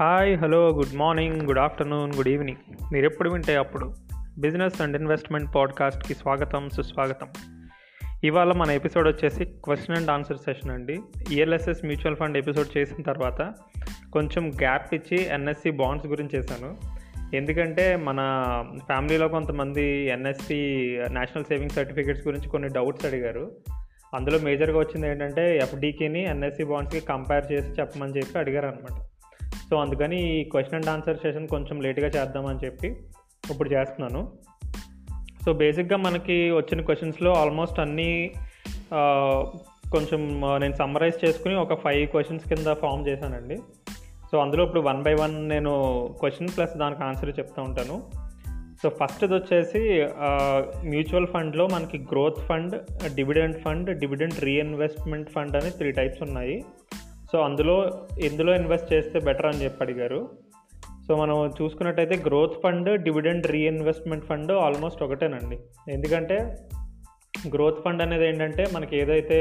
Hi hello good morning good afternoon good evening. మీరు ఎప్పుడు వింటే అప్పుడు బిజినెస్ అండ్ ఇన్వెస్ట్మెంట్ పాడ్కాస్ట్కి స్వాగతం సుస్వాగతం. ఇవాళ మన ఎపిసోడ్ వచ్చేసి క్వశ్చన్ అండ్ ఆన్సర్ సెషన్ అండి. ఈఎల్ఎస్ఎస్ మ్యూచువల్ ఫండ్ ఎపిసోడ్ చేసిన తర్వాత కొంచెం గ్యాప్ ఇచ్చి ఎన్ఎస్సి బాండ్స్ గురించి చేశాను. ఎందుకంటే మన ఫ్యామిలీలో కొంతమంది ఎన్ఎస్సి నేషనల్ సేవింగ్ సర్టిఫికేట్స్ గురించి కొన్ని డౌట్స్ అడిగారు. అందులో మేజర్గా వచ్చింది ఏంటంటే ఎఫ్డీకిని ఎన్ఎస్సి బాండ్స్కి కంపేర్ చేసి చెప్పమని చెప్పి అడిగారు అనమాట సో అందుకని ఈ క్వశ్చన్ అండ్ ఆన్సర్ సెషన్ కొంచెం లేట్గా చేద్దామని చెప్పి ఇప్పుడు చేస్తున్నాను. సో బేసిక్గా మనకి వచ్చిన క్వశ్చన్స్లో ఆల్మోస్ట్ అన్నీ కొంచెం నేను సమ్మరైజ్ చేసుకుని ఒక ఫైవ్ క్వశ్చన్స్ కింద ఫామ్ చేశానండి. సో అందులో ఇప్పుడు వన్ బై వన్ నేను క్వశ్చన్ ప్లస్ దానికి ఆన్సర్ చెప్తూ ఉంటాను. సో ఫస్ట్ది వచ్చేసి మ్యూచువల్ ఫండ్లో మనకి growth fund dividend fund dividend reinvestment fund అని త్రీ టైప్స్ ఉన్నాయి. సో అందులో ఎందులో ఇన్వెస్ట్ చేస్తే బెటర్ అని చెప్పి అడిగారు. సో మనం చూసుకున్నట్టయితే growth fund dividend reinvestment fund almost ఒకటేనండి. ఎందుకంటే గ్రోత్ ఫండ్ అనేది ఏంటంటే మనకి ఏదైతే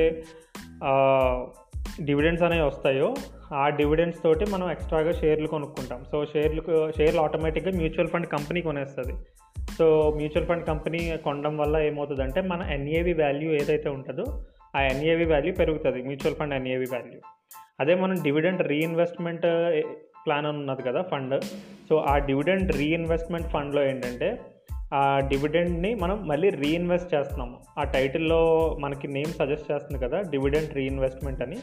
డివిడెండ్స్ అనేవి వస్తాయో ఆ డివిడెండ్స్ తోటి మనం ఎక్స్ట్రాగా షేర్లు కొనుక్కుంటాం. సో షేర్లు షేర్లు ఆటోమేటిక్గా మ్యూచువల్ ఫండ్ కంపెనీ కొనేస్తుంది. సో మ్యూచువల్ ఫండ్ కంపెనీ కొనడం వల్ల ఏమవుతుందంటే మన ఎన్ఏవి వాల్యూ ఏదైతే ఉంటుందో ఆ ఎన్ఏవి వాల్యూ పెరుగుతుంది. మ్యూచువల్ ఫండ్ ఎన్ఏవి వాల్యూ అదే మనం డివిడెంట్ రీఇన్వెస్ట్మెంట్ ప్లాన్ అని ఉన్నది కదా ఫండ్ సో ఆ డివిడెంట్ రీఇన్వెస్ట్మెంట్ ఫండ్లో ఏంటంటే ఆ డివిడెండ్ని మనం మళ్ళీ రీఇన్వెస్ట్ చేస్తున్నాము. ఆ టైటిల్లో మనకి నేమ్ సజెస్ట్ చేస్తుంది కదా డివిడెంట్ రీఇన్వెస్ట్మెంట్ అని.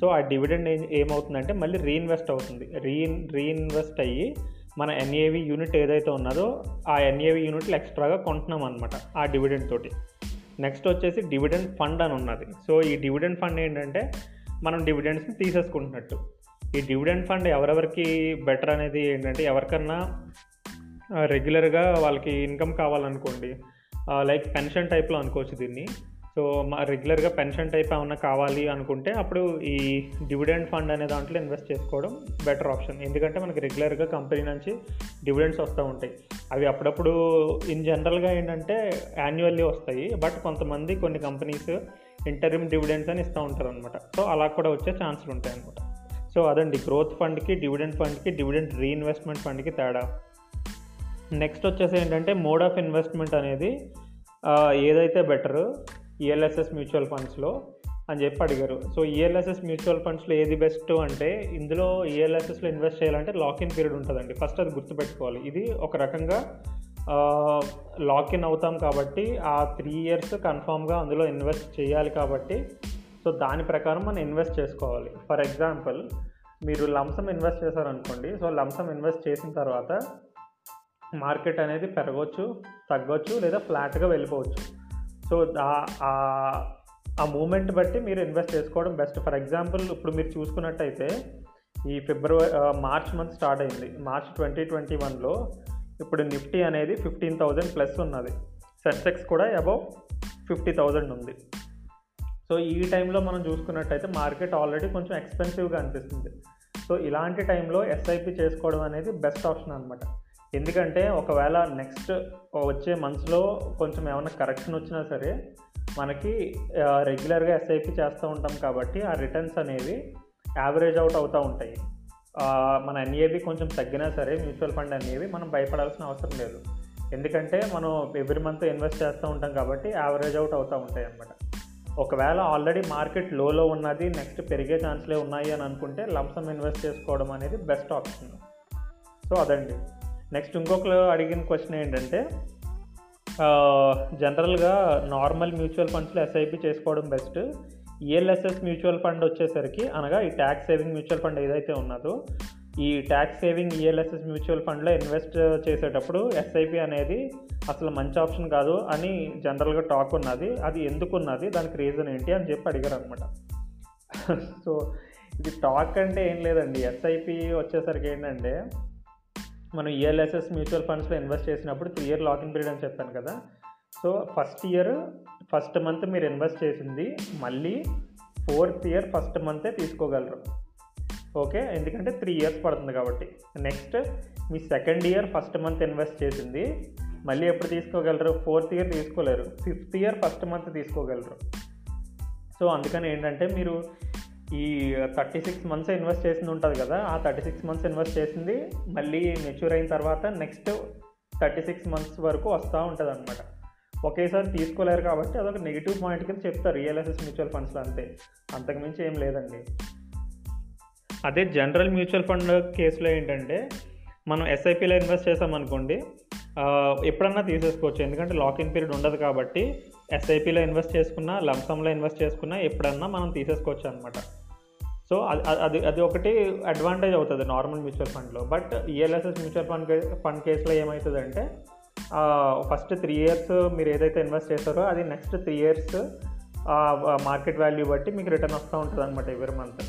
సో ఆ డివిడెండ్ ఏం ఏమవుతుందంటే మళ్ళీ రీఇన్వెస్ట్ అవుతుంది. రీఇన్ రీఇన్వెస్ట్ అయ్యి మన ఎన్ఏవి యూనిట్ ఏదైతే ఉన్నదో ఆ ఎన్ఏవి యూనిట్లు ఎక్స్ట్రాగా కొంటున్నాం అనమాట ఆ డివిడెండ్ తోటి. నెక్స్ట్ వచ్చేసి డివిడెండ్ ఫండ్ అని ఉన్నది. సో ఈ డివిడెండ్ ఫండ్ ఏంటంటే మనం డివిడెండ్స్ని తీసేసుకుంటున్నట్టు. ఈ డివిడెండ్ ఫండ్ ఎవరెవరికి బెటర్ అనేది ఏంటంటే ఎవరికన్నా రెగ్యులర్గా వాళ్ళకి ఇన్కమ్ కావాలనుకోండి లైక్ పెన్షన్ టైప్లో అనుకోవచ్చు దీన్ని. సో మా రెగ్యులర్గా పెన్షన్ టైప్ ఏమన్నా కావాలి అనుకుంటే అప్పుడు ఈ డివిడెండ్ ఫండ్ అనే దాంట్లో ఇన్వెస్ట్ చేసుకోవడం బెటర్ ఆప్షన్ ఎందుకంటే మనకి రెగ్యులర్గా కంపెనీ నుంచి డివిడెండ్స్ వస్తూ ఉంటాయి. అవి అప్పుడప్పుడు ఇన్ జనరల్గా ఏంటంటే యాన్యువల్లీ వస్తాయి. బట్ కొంతమంది కొన్ని కంపెనీస్ ఇంటరిమ్ డివిడెండ్స్ అని ఇస్తూ ఉంటారు అనమాట సో అలా కూడా వచ్చే ఛాన్సులు ఉంటాయి అనమాట సో అదండి గ్రోత్ ఫండ్కి డివిడెండ్ ఫండ్కి డివిడెండ్ రీఇన్వెస్ట్మెంట్ ఫండ్కి తేడా. నెక్స్ట్ వచ్చేసి ఏంటంటే మోడ్ ఆఫ్ ఇన్వెస్ట్మెంట్ అనేది ఏదైతే బెటర్ ఈఎల్ఎస్ఎస్ మ్యూచువల్ ఫండ్స్లో అని చెప్పి అడిగారు. సో ఈఎల్ఎస్ఎస్ మ్యూచువల్ ఫండ్స్లో ఏది బెస్ట్ అంటే ఇందులో ఈఎల్ఎస్ఎస్లో ఇన్వెస్ట్ చేయాలంటే లాక్ ఇన్ పీరియడ్ ఉంటుందండి. ఫస్ట్ అది గుర్తుపెట్టుకోవాలి. ఇది ఒక రకంగా లాక్ ఇన్ అవుతాం కాబట్టి ఆ త్రీ ఇయర్స్ కన్ఫామ్గా అందులో ఇన్వెస్ట్ చేయాలి కాబట్టి సో దాని ప్రకారం మనం ఇన్వెస్ట్ చేసుకోవాలి. ఫర్ ఎగ్జాంపుల్ మీరు లంసం ఇన్వెస్ట్ చేశారనుకోండి సో లంసం ఇన్వెస్ట్ చేసిన తర్వాత మార్కెట్ అనేది పెరగవచ్చు తగ్గొచ్చు లేదా ఫ్లాట్గా వెళ్ళిపోవచ్చు. సో ఆ- ఆ మూమెంట్ బట్టి మీరు ఇన్వెస్ట్ చేసుకోవడం బెస్ట్ ఫర్ ఎగ్జాంపుల్ ఇప్పుడు మీరు చూసుకున్నట్టయితే ఈ ఫిబ్రవరి మార్చ్ మంత్ స్టార్ట్ అయింది. మార్చ్ ట్వంటీ ట్వంటీ వన్లో ఇప్పుడు నిఫ్టీ అనేది ఫిఫ్టీన్ థౌజండ్ ప్లస్ ఉన్నది. సెన్సెక్స్ కూడా అబౌవ్ ఫిఫ్టీ థౌజండ్ ఉంది. సో ఈ టైంలో మనం చూసుకున్నట్టయితే మార్కెట్ ఆల్రెడీ కొంచెం ఎక్స్పెన్సివ్గా అనిపిస్తుంది. సో ఇలాంటి టైంలో ఎస్ఐపి చేసుకోవడం అనేది బెస్ట్ ఆప్షన్ అనమాట ఎందుకంటే ఒకవేళ నెక్స్ట్ వచ్చే మంత్స్లో కొంచెం ఏమైనా కరెక్షన్ వచ్చినా సరే మనకి రెగ్యులర్గా ఎస్ఐపి చేస్తూ ఉంటాం కాబట్టి ఆ రిటర్న్స్ అనేవి యావరేజ్ అవుట్ అవుతూ ఉంటాయి. మన ఎన్ఏవి కొంచెం తగ్గినా సరే మ్యూచువల్ ఫండ్ అనేవి మనం భయపడాల్సిన అవసరం లేదు. ఎందుకంటే మనం ఎవ్రీ మంత్ ఇన్వెస్ట్ చేస్తూ ఉంటాం కాబట్టి యావరేజ్ అవుట్ అవుతూ ఉంటాయి అన్నమాట. ఒకవేళ ఆల్రెడీ మార్కెట్ లోలో ఉన్నది నెక్స్ట్ పెరిగే ఛాన్స్లే ఉన్నాయి అని అనుకుంటే లంసమ్ ఇన్వెస్ట్ చేసుకోవడం అనేది బెస్ట్ ఆప్షన్. సో అదండి. నెక్స్ట్ ఇంకొకరు అడిగిన క్వశ్చన్ ఏంటంటే జనరల్గా నార్మల్ మ్యూచువల్ ఫండ్స్లో ఎస్ఐపి చేసుకోవడం బెస్ట్. ఈఎల్ఎస్ఎస్ మ్యూచువల్ ఫండ్ వచ్చేసరికి అనగా ఈ ట్యాక్స్ సేవింగ్ మ్యూచువల్ ఫండ్ ఏదైతే ఉన్నదో ఈ ట్యాక్స్ సేవింగ్ ఈఎల్ఎస్ఎస్ మ్యూచువల్ ఫండ్లో ఇన్వెస్ట్ చేసేటప్పుడు ఎస్ఐపి అనేది అసలు మంచి ఆప్షన్ కాదు అని జనరల్గా టాక్ ఉన్నది. అది ఎందుకు ఉన్నది? దానికి రీజన్ ఏంటి అని చెప్పి అడిగారు అనమాట సో ఇది టాక్ అంటే ఏం లేదండి. ఎస్ఐపి వచ్చేసరికి ఏంటంటే మనం ఈఎల్ఎస్ఎస్ మ్యూచువల్ ఫండ్స్లో ఇన్వెస్ట్ చేసినప్పుడు త్రీ ఇయర్ లాకింగ్ పీరియడ్ అని చెప్పాను కదా so first year first month మీరు ఇన్వెస్ట్ చేసింది మళ్ళీ ఫోర్త్ ఇయర్ ఫస్ట్ మంతే తీసుకోగలరు. ఓకే? ఎందుకంటే త్రీ ఇయర్స్ పడుతుంది కాబట్టి. నెక్స్ట్ మీ second year first month invest చేసింది మళ్ళీ ఎప్పుడు తీసుకోగలరు? ఫోర్త్ ఇయర్ తీసుకోలేరు. ఫిఫ్త్ ఇయర్ ఫస్ట్ మంత్ తీసుకోగలరు. సో అందుకని ఏంటంటే మీరు ఈ థర్టీ సిక్స్ మంత్స్ ఇన్వెస్ట్ చేసింది ఉంటుంది కదా ఆ థర్టీ సిక్స్ మంత్స్ ఇన్వెస్ట్ చేసింది మళ్ళీ మెచ్యూర్ అయిన తర్వాత నెక్స్ట్ థర్టీ సిక్స్ మంత్స్ వరకు వస్తూ ఉంటుంది అనమాట ఒకేసారి తీసుకోలేరు కాబట్టి అదొక నెగిటివ్ పాయింట్ కింద చెప్తారు రియల్ఎస్ఎస్ మ్యూచువల్ ఫండ్స్లో అంతే. అంతకుమించి ఏం లేదండి. అదే జనరల్ మ్యూచువల్ ఫండ్ కేసులో ఏంటంటే మనం ఎస్ఐపిలో ఇన్వెస్ట్ చేసామనుకోండి ఎప్పుడన్నా తీసేసుకోవచ్చు. ఎందుకంటే లాక్ ఇన్ పీరియడ్ ఉండదు కాబట్టి ఎస్ఐపిలో ఇన్వెస్ట్ చేసుకున్నా లంసంలో ఇన్వెస్ట్ చేసుకున్నా ఎప్పుడన్నా మనం తీసేసుకోవచ్చు అనమాట సో అది అది అది ఒకటి అడ్వాంటేజ్ అవుతుంది నార్మల్ మ్యూచువల్ ఫండ్లో but ELSS mutual fund fund కేసులో ఏమవుతుందంటే ఫస్ట్ త్రీ ఇయర్స్ మీరు ఏదైతే ఇన్వెస్ట్ చేస్తారో అది next three years market value బట్టి మీకు రిటర్న్ వస్తూ ఉంటుంది అనమాట ఎవరి మంత్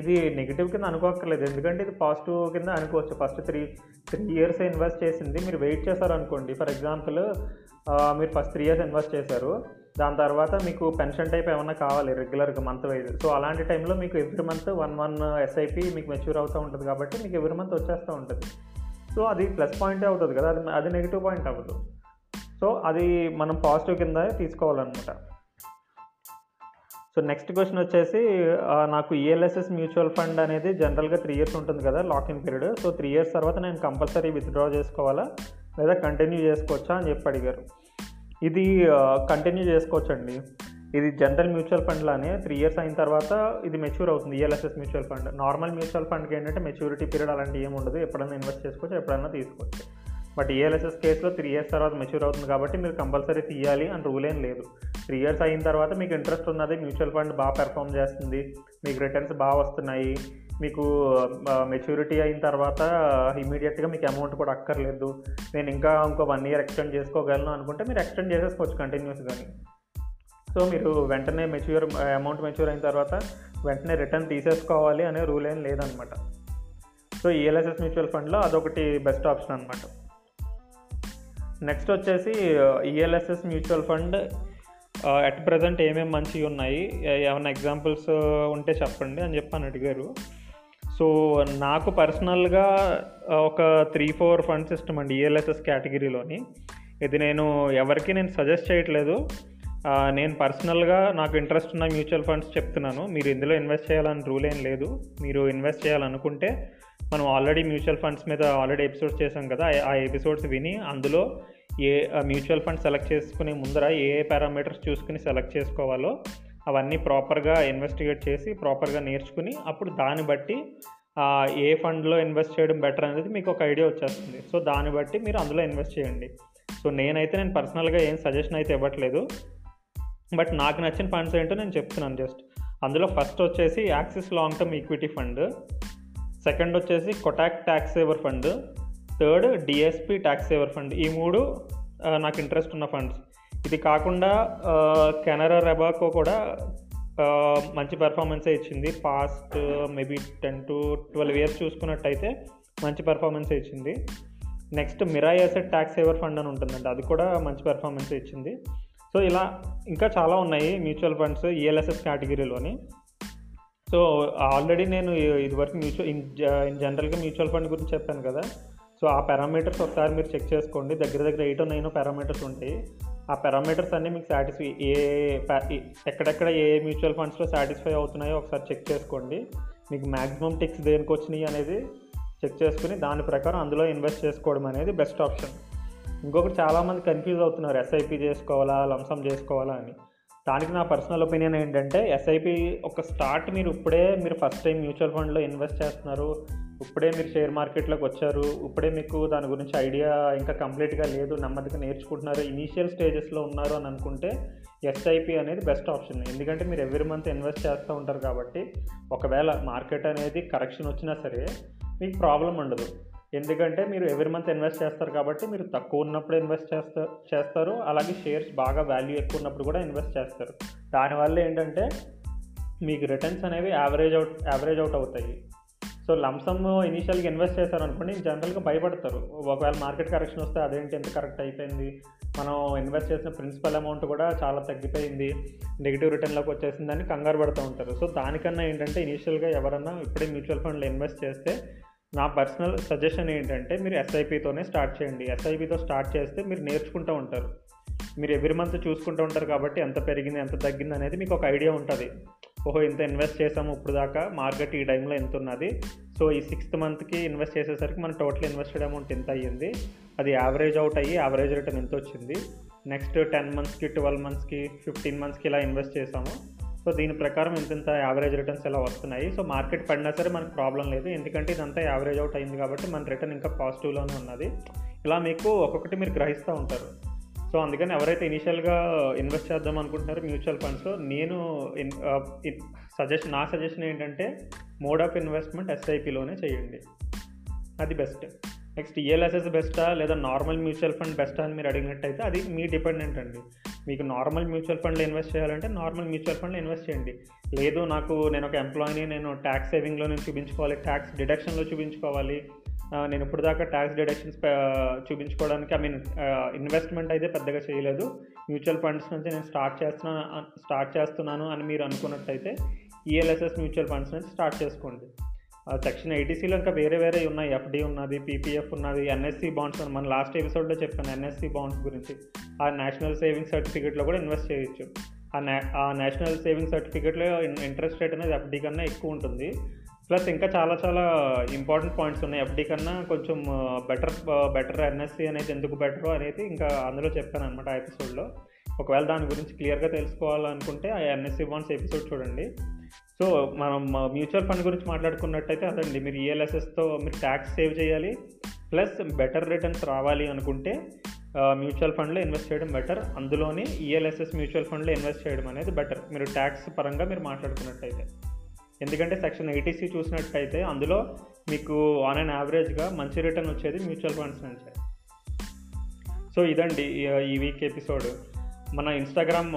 ఇది నెగిటివ్ కింద అనుకోక్కర్లేదు. ఎందుకంటే ఇది పాజిటివ్ కింద అనుకోవచ్చు. First three three years invest చేసింది మీరు వెయిట్ చేశారు అనుకోండి ఫర్ ఎగ్జాంపుల్ మీరు ఫస్ట్ త్రీ ఇయర్స్ ఇన్వెస్ట్ చేశారు. దాని తర్వాత మీకు పెన్షన్ టైప్ ఏమైనా కావాలి రెగ్యులర్గా మంత్ వైజ్ సో అలాంటి టైంలో మీకు every month one one SIP మీకు మెచ్యూర్ అవుతూ ఉంటుంది కాబట్టి మీకు ఎవ్రీ మంత్ వచ్చేస్తూ ఉంటుంది. సో అది ప్లస్ పాయింటే అవుతుంది కదా అది అది నెగిటివ్ పాయింట్ అవ్వదు. సో అది మనం పాజిటివ్ కింద తీసుకోవాలన్నమాట. సో నెక్స్ట్ క్వశ్చన్ వచ్చేసి నాకు ఈఎల్ఎస్ఎస్ మ్యూచువల్ ఫండ్ అనేది జనరల్గా త్రీ ఇయర్స్ ఉంటుంది కదా lock period so three years తర్వాత నేను కంపల్సరీ విత్డ్రా చేసుకోవాలా లేదా కంటిన్యూ చేసుకోవచ్చా అని చెప్పి అడిగారు. ఇది కంటిన్యూ చేసుకోవచ్చండి. ఇది జనరల్ మ్యూచువల్ ఫండ్ లానే త్రీ ఇయర్స్ అయిన తర్వాత ఇది మెచ్యూర్ అవుతుంది ELSS mutual fund. Normal mutual ఫండ్కి ఏంటంటే మెచ్యూరిటీ పీరియడ్ అలాంటి ఏమి ఉండదు ఎప్పుడైనా ఇన్వెస్ట్ చేసుకోవచ్చు ఎప్పుడైనా తీసుకోవచ్చు. బట్ ఈఎల్ఎస్ఎస్ కేసులో త్రీ ఇయర్స్ తర్వాత మెచ్యూర్ అవుతుంది కాబట్టి మీరు కంపల్సరీ తీయాలి అని రూల్ ఏం లేదు. త్రీ ఇయర్స్ అయిన తర్వాత మీకు ఇంట్రెస్ట్ ఉన్నది మ్యూచువల్ ఫండ్ బాగా పెర్ఫామ్ చేస్తుంది మీకు రిటర్న్స్ బాగా వస్తున్నాయి మీకు మెచ్యూరిటీ అయిన తర్వాత ఇమీడియట్గా మీకు అమౌంట్ కూడా అక్కర్లేదు. నేను ఇంకా ఇంకో వన్ ఇయర్ ఎక్స్టెండ్ చేసుకోగలను అనుకుంటే మీరు ఎక్స్టెండ్ చేసేసుకోవచ్చు కంటిన్యూస్ కానీ సో మీరు వెంటనే మెచ్యూర్ అమౌంట్ మెచ్యూర్ అయిన తర్వాత వెంటనే రిటర్న్ తీసేసుకోవాలి అనే రూల్ ఏం లేదనమాట సో ఈఎల్ఎస్ఎస్ మ్యూచువల్ ఫండ్లో అదొకటి బెస్ట్ ఆప్షన్ అనమాట నెక్స్ట్ వచ్చేసి ELSS mutual fund at present ఏమేమి మంచివి ఉన్నాయి ఏమైనా ఎగ్జాంపుల్స్ ఉంటే చెప్పండి అని చెప్పి అని అడిగారు. సో నాకు పర్సనల్గా ఒక త్రీ ఫోర్ ఫండ్స్ ఇష్టం అండి ఈఎల్ఎస్ఎస్ కేటగిరీలోని ఇది నేను ఎవరికి నేను సజెస్ట్ చేయట్లేదు. నేను పర్సనల్గా నాకు ఇంట్రెస్ట్ ఉన్న మ్యూచువల్ ఫండ్స్ చెప్తున్నాను. మీరు ఇందులో ఇన్వెస్ట్ చేయాలని రూల్ ఏం లేదు. మీరు ఇన్వెస్ట్ చేయాలనుకుంటే మనం ఆల్రెడీ మ్యూచువల్ ఫండ్స్ మీద ఆల్రెడీ ఎపిసోడ్స్ చేసాం కదా ఆ- ఎపిసోడ్స్ విని అందులో ఏ మ్యూచువల్ ఫండ్ సెలెక్ట్ చేసుకునే ముందర ఏ ఏ పారామీటర్స్ చూసుకుని సెలెక్ట్ చేసుకోవాలో అవన్నీ ప్రాపర్గా ఇన్వెస్టిగేట్ చేసి ప్రాపర్గా నేర్చుకుని అప్పుడు దాన్ని బట్టి ఏ ఫండ్లో ఇన్వెస్ట్ చేయడం బెటర్ అనేది మీకు ఒక ఐడియా వచ్చేస్తుంది. సో దాన్ని బట్టి మీరు అందులో ఇన్వెస్ట్ చేయండి. సో నేనైతే నేను పర్సనల్గా ఏం సజెషన్ అయితే ఇవ్వట్లేదు. బట్ నాకు నచ్చిన ఫండ్స్ ఏంటో నేను చెప్తున్నాను జస్ట్. అందులో ఫస్ట్ వచ్చేసి Axis long term equity fund. Second వచ్చేసి Kotak tax saver fund. Third DSP tax saver fund. ఈ మూడు నాకు ఇంట్రెస్ట్ ఉన్న ఫండ్స్. ఇది కాకుండా కెనరా రెబాకో కూడా మంచి పెర్ఫార్మెన్సే ఇచ్చింది. Past maybe ten to twelve years చూసుకున్నట్టయితే మంచి పెర్ఫార్మెన్సే ఇచ్చింది. Next Mirae asset tax saver fund అని ఉంటుందండి. అది కూడా మంచి పెర్ఫార్మెన్స్ ఇచ్చింది. సో ఇలా ఇంకా చాలా ఉన్నాయి మ్యూచువల్ ఫండ్స్ ఈఎల్ఎస్ఎస్ కేటగిరీలోని సో ఆల్రెడీ నేను ఇదివరకు మ్యూచువల్ ఇన్ ఇన్ జనరల్గా మ్యూచువల్ ఫండ్ గురించి చెప్పాను కదా. సో ఆ పారామీటర్స్ ఒకసారి మీరు చెక్ చేసుకోండి. దగ్గర దగ్గర ఎయిట్ నైన్ పారామీటర్స్ ఉంటాయి. ఆ పారామీటర్స్ అన్నీ మీకు సాటిస్ఫై ఏ ఎక్కడెక్కడ ఏ మ్యూచువల్ ఫండ్స్లో సాటిస్ఫై అవుతున్నాయో ఒకసారి చెక్ చేసుకోండి. మీకు మ్యాక్సిమం టిక్స్ దేనికి వచ్చినాయి అనేది చెక్ చేసుకుని దాని ప్రకారం అందులో ఇన్వెస్ట్ చేసుకోవడం అనేది బెస్ట్ ఆప్షన్ ఇంకొకటి చాలామంది కన్ఫ్యూజ్ అవుతున్నారు. ఎస్ఐపి చేసుకోవాలా లంసం చేసుకోవాలా అని. దానికి నా పర్సనల్ ఒపీనియన్ ఏంటంటే ఎస్ఐపి ఒక స్టార్ట్ మీరు ఇప్పుడే మీరు ఫస్ట్ టైం మ్యూచువల్ ఫండ్లో ఇన్వెస్ట్ చేస్తున్నారు. ఇప్పుడే మీరు షేర్ మార్కెట్లోకి వచ్చారు. ఇప్పుడే మీకు దాని గురించి ఐడియా ఇంకా కంప్లీట్గా లేదు నెమ్మదిగా నేర్చుకుంటున్నారు. ఇనీషియల్ స్టేజెస్లో ఉన్నారు అని అనుకుంటే ఎస్ఐపి అనేది బెస్ట్ ఆప్షన్ ఎందుకంటే మీరు ఎవ్రీ మంత్ ఇన్వెస్ట్ చేస్తూ ఉంటారు కాబట్టి ఒకవేళ మార్కెట్ అనేది కరెక్షన్ వచ్చినా సరే మీకు ప్రాబ్లం ఉండదు. ఎందుకంటే మీరు ఎవ్రీ మంత్ ఇన్వెస్ట్ చేస్తారు కాబట్టి మీరు తక్కువ ఉన్నప్పుడు ఇన్వెస్ట్ చేస్తారు చేస్తారు. అలాగే షేర్స్ బాగా వాల్యూ ఎక్కువ ఉన్నప్పుడు కూడా ఇన్వెస్ట్ చేస్తారు. దానివల్ల ఏంటంటే మీకు రిటర్న్స్ అనేవి యావరేజ్ అవుట్ యావరేజ్ అవుట్ అవుతాయి. సో లంసమ్ ఇనీషియల్గా ఇన్వెస్ట్ చేస్తారు అనుకోండి జనరల్గా భయపడతారు. ఒకవేళ మార్కెట్ కరెక్షన్ వస్తే అదేంటి ఎంత కరెక్ట్ అయిపోయింది? మనం ఇన్వెస్ట్ చేసిన ప్రిన్సిపల్ అమౌంట్ కూడా చాలా తగ్గిపోయింది. నెగిటివ్ రిటర్న్లోకి వచ్చేసిందని కంగారు పడుతూ ఉంటారు. సో దానికన్నా ఏంటంటే ఇనీషియల్గా ఎవరన్నా ఇప్పుడే మ్యూచువల్ ఫండ్లో ఇన్వెస్ట్ చేస్తే నా పర్సనల్ సజెషన్ ఏంటంటే మీరు ఎస్ఐపితోనే స్టార్ట్ చేయండి. ఎస్ఐపితో స్టార్ట్ చేస్తే మీరు నేర్చుకుంటూ ఉంటారు. మీరు ఎవ్రీ మంత్ చూసుకుంటూ ఉంటారు కాబట్టి ఎంత పెరిగింది ఎంత తగ్గింది అనేది మీకు ఒక ఐడియా ఉంటుంది. ఓహో ఇంత ఇన్వెస్ట్ చేసాము ఇప్పుడు దాకా మార్కెట్ ఈ టైంలో ఎంత ఉన్నది? సో ఈ సిక్స్త్ మంత్కి ఇన్వెస్ట్ చేసేసరికి మన టోటల్ ఇన్వెస్టెడ్ అమౌంట్ ఎంత అయ్యింది? అది యావరేజ్ అవుట్ అయ్యి యావరేజ్ రిటర్న్ ఎంత వచ్చింది? నెక్స్ట్ టెన్ మంత్స్కి ట్వెల్వ్ మంత్స్కి ఫిఫ్టీన్ మంత్స్కి ఇలా ఇన్వెస్ట్ చేసాము సో దీని ప్రకారం ఇంత యావరేజ్ రిటర్న్స్ ఎలా వస్తున్నాయి? సో మార్కెట్ పడినా సరే మనకు ప్రాబ్లం లేదు. ఎందుకంటే ఇదంతా యావరేజ్ అవుట్ అయింది కాబట్టి మన రిటర్న్ ఇంకా పాజిటివ్లోనే ఉన్నది. ఇలా మీకు ఒక్కొక్కటి మీరు గ్రహిస్తూ ఉంటారు. సో అందుకని ఎవరైతే ఇనిషియల్గా ఇన్వెస్ట్ uh, చేద్దాం అనుకుంటున్నారో మ్యూచువల్ ఫండ్స్ నేను సజెషన్ uh, నా సజెషన్ ఏంటంటే మోడ్ ఆఫ్ ఇన్వెస్ట్మెంట్ ఎస్ఐపిలోనే చేయండి. అది బెస్ట్ నెక్స్ట్ ఈఎల్ఎస్ఎస్ బెస్టా లేదా నార్మల్ మ్యూచువల్ ఫండ్ బెస్టా అని మీరు అడిగినట్టయితే అది మీ డిపెండెంట్ అండి. మీకు నార్మల్ మ్యూచువల్ ఫండ్లో ఇన్వెస్ట్ చేయాలంటే నార్మల్ మ్యూచువల్ ఫండ్లో ఇన్వెస్ట్ చేయండి. లేదు నాకు నేను ఒక ఎంప్లాయీని నేను ట్యాక్స్ సేవింగ్లో నేను చూపించుకోవాలి ట్యాక్స్ డిడక్షన్లో చూపించుకోవాలి. నేను ఇప్పుడు దాకా ట్యాక్స్ డిడక్షన్స్ చూపించుకోవడానికి ఐ మీన్ ఇన్వెస్ట్మెంట్ అయితే పెద్దగా చేయలేదు. మ్యూచువల్ ఫండ్స్ నుంచి నేను స్టార్ట్ చేస్తున్నాను స్టార్ట్ చేస్తున్నాను అని మీరు అనుకున్నట్టయితే ఈఎల్ఎస్ఎస్ మ్యూచువల్ ఫండ్స్ నుంచి స్టార్ట్ చేసుకోండి. సెక్షన్ ఎయిటీసీలో ఇంకా వేరే వేరే ఉన్నాయి. ఎఫ్డి ఉన్నది పీపీఎఫ్ ఉన్నది ఎన్ఎస్సి బాండ్స్ మన లాస్ట్ ఎపిసోడ్లో చెప్పాను ఎన్ఎస్సి బాండ్స్ గురించి. ఆ నేషనల్ సేవింగ్ సర్టిఫికేట్లో కూడా ఇన్వెస్ట్ చేయొచ్చు. ఆ నే ఆ నేషనల్ సేవింగ్ సర్టిఫికేట్లో ఇంట్రెస్ట్ రేట్ అనేది ఎఫ్డి కన్నా ఎక్కువ ఉంటుంది. ప్లస్ ఇంకా చాలా చాలా ఇంపార్టెంట్ పాయింట్స్ ఉన్నాయి. ఎఫ్డి కన్నా కొంచెం బెటర్ బెటర్ ఎన్ఎస్సి అనేది ఎందుకు బెటర్ అనేది ఇంకా అందులో చెప్పాను అనమాట ఆ ఎపిసోడ్లో ఒకవేళ దాని గురించి క్లియర్గా తెలుసుకోవాలనుకుంటే ఆ ఎన్ఎస్సి బాండ్స్ ఎపిసోడ్ చూడండి. సో మనం మ్యూచువల్ ఫండ్ గురించి మాట్లాడుకున్నట్టయితే అదండి. మీరు ఈఎల్ఎస్ఎస్తో మీరు ట్యాక్స్ సేవ్ చేయాలి. ప్లస్ బెటర్ రిటర్న్స్ రావాలి అనుకుంటే మ్యూచువల్ ఫండ్లో ఇన్వెస్ట్ చేయడం బెటర్. అందులోనే ఈఎల్ఎస్ఎస్ మ్యూచువల్ ఫండ్లో ఇన్వెస్ట్ చేయడం అనేది బెటర్. మీరు ట్యాక్స్ పరంగా మీరు మాట్లాడుకున్నట్టయితే. ఎందుకంటే సెక్షన్ ఎయిటీసీ చూసినట్టయితే అందులో మీకు ఆన్ అండ్ యావరేజ్గా మంచి రిటర్న్ వచ్చేది మ్యూచువల్ ఫండ్స్ నుంచే. సో ఇదండి ఈ వీక్ ఎపిసోడ్. మన ఇన్స్టాగ్రామ్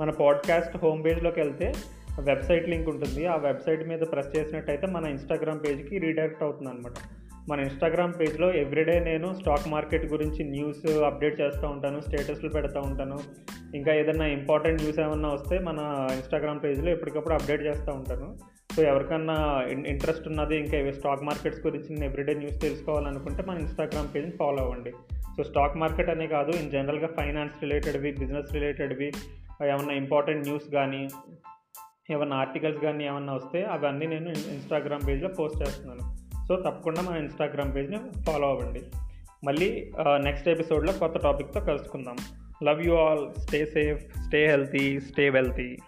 మన పాడ్కాస్ట్ హోమ్ పేజ్లోకి వెళ్తే వెబ్సైట్ లింక్ ఉంటుంది. ఆ వెబ్సైట్ మీద ప్రెస్ చేసినట్టయితే మన ఇన్స్టాగ్రామ్ పేజ్కి రీడైరెక్ట్ అవుతుంది అనమాట మన ఇన్స్టాగ్రామ్ పేజ్లో ఎవ్రీడే నేను స్టాక్ మార్కెట్ గురించి న్యూస్ అప్డేట్ చేస్తూ ఉంటాను స్టేటస్లు పెడతా ఉంటాను. ఇంకా ఏదైనా ఇంపార్టెంట్ న్యూస్ ఏమన్నా వస్తే మన ఇన్స్టాగ్రామ్ పేజ్లో ఎప్పటికప్పుడు అప్డేట్ చేస్తూ ఉంటాను. సో ఎవరికన్నా ఇంట్రెస్ట్ ఉన్నది ఇంకా స్టాక్ మార్కెట్స్ గురించి నేను ఎవ్రీడే న్యూస్ తెలుసుకోవాలనుకుంటే మన ఇన్స్టాగ్రామ్ పేజ్ని ఫాలో అవ్వండి. సో స్టాక్ మార్కెట్ అనే కాదు ఇన్ జనరల్గా ఫైనాన్స్ రిలేటెడ్వి బిజినెస్ రిలేటెడ్వి ఏమన్నా ఇంపార్టెంట్ న్యూస్ కానీ ఏమన్నా ఆర్టికల్స్ కానీ ఏమన్నా వస్తే అవన్నీ నేను ఇన్స్టాగ్రామ్ పేజ్లో పోస్ట్ చేస్తున్నాను. సో తప్పకుండా మన ఇన్స్టాగ్రామ్ పేజ్ని ఫాలో అవ్వండి. మళ్ళీ నెక్స్ట్ ఎపిసోడ్లో కొత్త టాపిక్తో కలుసుకుందాం. Love you all stay safe stay healthy stay wealthy